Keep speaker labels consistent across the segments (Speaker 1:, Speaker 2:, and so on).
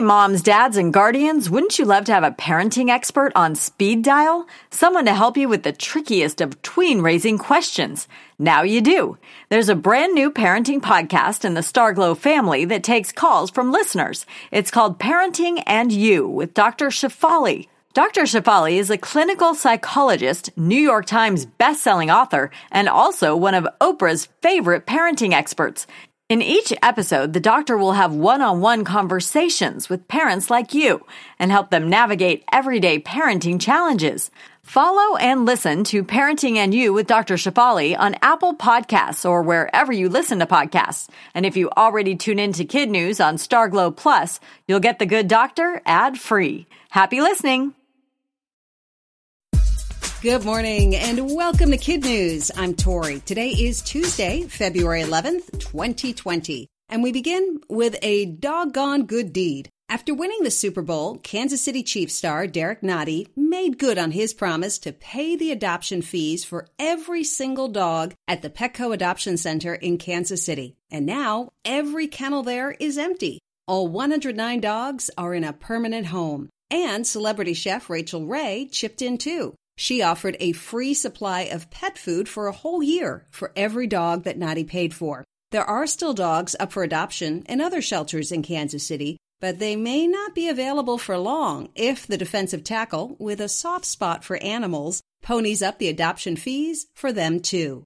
Speaker 1: Moms, dads, and guardians, wouldn't you love to have a parenting expert on speed dial? Someone to help you with the trickiest of tween raising questions. Now you do. There's a brand new parenting podcast in the Starglow family that takes calls from listeners. It's called Parenting and You with Dr. Shefali. Dr. Shefali is a clinical psychologist, New York Times bestselling author, and also one of Oprah's favorite parenting experts. In each episode, the doctor will have one on one conversations with parents like you and help them navigate everyday parenting challenges. Follow and listen to Parenting and You with Dr. Shefali on Apple Podcasts or wherever you listen to podcasts. And if you already tune in to Kid News on Starglow Plus, you'll get the good doctor ad free. Happy listening!
Speaker 2: Good morning and welcome to Kid News. I'm Tori. Today is Tuesday, February 11th, 2020. And we begin with a doggone good deed. After winning the Super Bowl, Kansas City Chiefs star Derrick Nnadi made good on his promise to pay the adoption fees for every single dog at the Petco Adoption Center in Kansas City. And now every kennel there is empty. All 109 dogs are in a permanent home. And celebrity chef Rachael Ray chipped in too. She offered a free supply of pet food for a whole year for every dog that Nnadi paid for. There are still dogs up for adoption in other shelters in Kansas City, but they may not be available for long if the defensive tackle, with a soft spot for animals, ponies up the adoption fees for them too.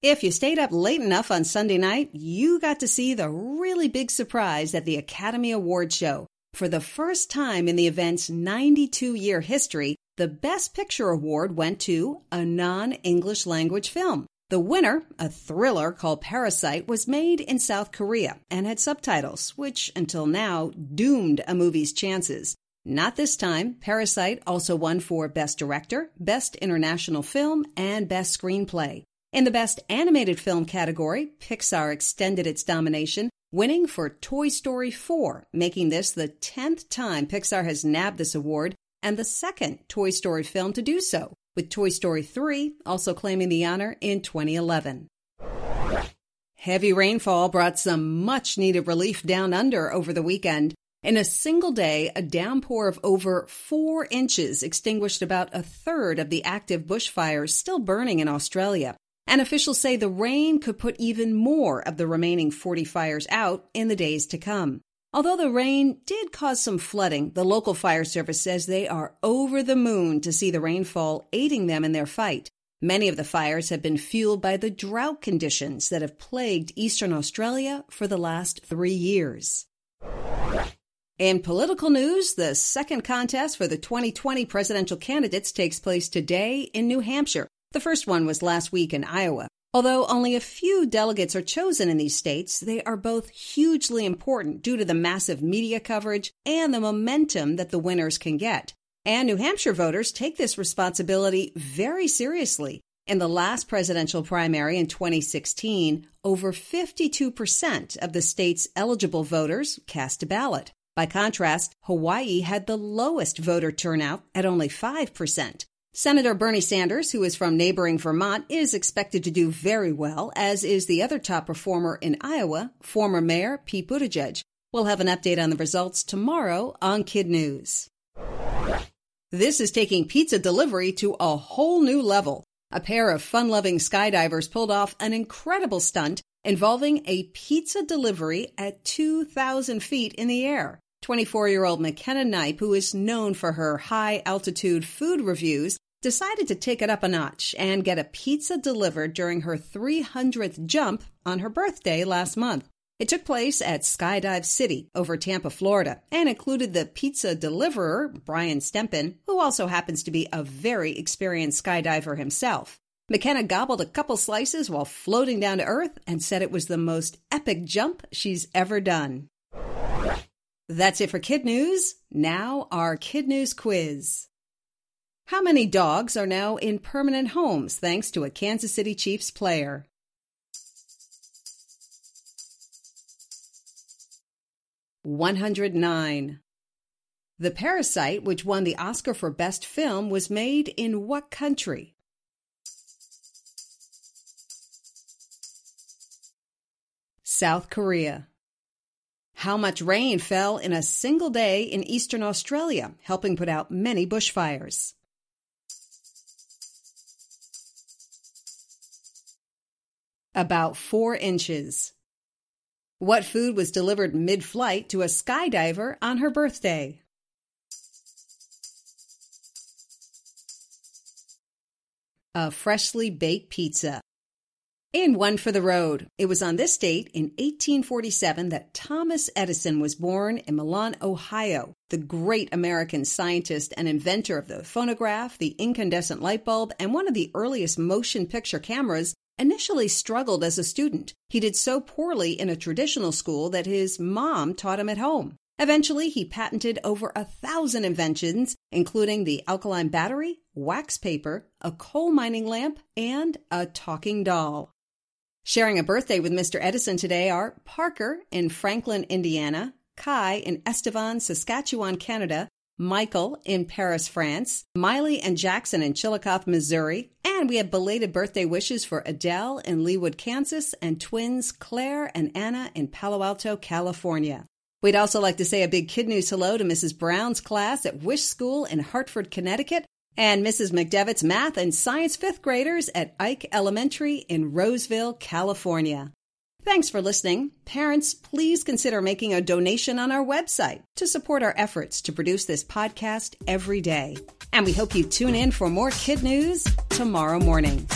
Speaker 2: If you stayed up late enough on Sunday night, you got to see the really big surprise at the Academy Awards show. For the first time in the event's 92 year history, the Best Picture award went to a non English language film. The winner, a thriller called Parasite, was made in South Korea and had subtitles, which until now doomed a movie's chances. Not this time. Parasite also won for Best Director, Best International Film, and Best Screenplay. In the Best Animated Film category, Pixar extended its domination, winning for Toy Story 4, making this the 10th time Pixar has nabbed this award and the second Toy Story film to do so, with Toy Story 3 also claiming the honor in 2011. Heavy rainfall brought some much needed relief down under over the weekend. In a single day, a downpour of over four inches extinguished about a third of the active bushfires still burning in Australia. And officials say the rain could put even more of the remaining 40 fires out in the days to come. Although the rain did cause some flooding, the local fire service says they are over the moon to see the rainfall aiding them in their fight. Many of the fires have been fueled by the drought conditions that have plagued eastern Australia for the last three years. In political news, the second contest for the 2020 presidential candidates takes place today in New Hampshire. The first one was last week in Iowa. Although only a few delegates are chosen in these states, they are both hugely important due to the massive media coverage and the momentum that the winners can get. And New Hampshire voters take this responsibility very seriously. In the last presidential primary in 2016, over 52% of the state's eligible voters cast a ballot. By contrast, Hawaii had the lowest voter turnout at only 5%. Senator Bernie Sanders, who is from neighboring Vermont, is expected to do very well, as is the other top performer in Iowa, former Mayor Pete Buttigieg. We'll have an update on the results tomorrow on Kid News. This is taking pizza delivery to a whole new level. A pair of fun loving skydivers pulled off an incredible stunt involving a pizza delivery at 2,000 feet in the air. 24 year old McKenna Knipe, who is known for her high altitude food reviews, decided to take it up a notch and get a pizza delivered during her 300th jump on her birthday last month. It took place at Skydive City over Tampa, Florida, and included the pizza deliverer, Brian Stempin, who also happens to be a very experienced skydiver himself. McKenna gobbled a couple slices while floating down to earth and said it was the most epic jump she's ever done. That's it for Kid News. Now, our Kid News quiz. How many dogs are now in permanent homes thanks to a Kansas City Chiefs player? One hundred nine. The Parasite, which won the Oscar for Best Film, was made in what country? South Korea. How much rain fell in a single day in eastern Australia, helping put out many bushfires. About four inches. What food was delivered mid flight to a skydiver on her birthday? A freshly baked pizza. And one for the road. It was on this date in 1847 that Thomas Edison was born in Milan, Ohio. The great American scientist and inventor of the phonograph, the incandescent light bulb, and one of the earliest motion picture cameras initially struggled as a student. He did so poorly in a traditional school that his mom taught him at home. Eventually, he patented over a thousand inventions, including the alkaline battery, wax paper, a coal mining lamp, and a talking doll. Sharing a birthday with Mr. Edison today are Parker in Franklin, Indiana, Kai in Estevan, Saskatchewan, Canada, Michael in Paris, France, Miley and Jackson in Chillicothe, Missouri, and we have belated birthday wishes for Adele in Leawood, Kansas, and twins Claire and Anna in Palo Alto, California. We'd also like to say a big kid news hello to Mrs. Brown's class at Wish School in Hartford, Connecticut, and Mrs. McDevitt's math and science fifth graders at Ike Elementary in Roseville, California. Thanks for listening. Parents, please consider making a donation on our website to support our efforts to produce this podcast every day. And we hope you tune in for more kid news tomorrow morning.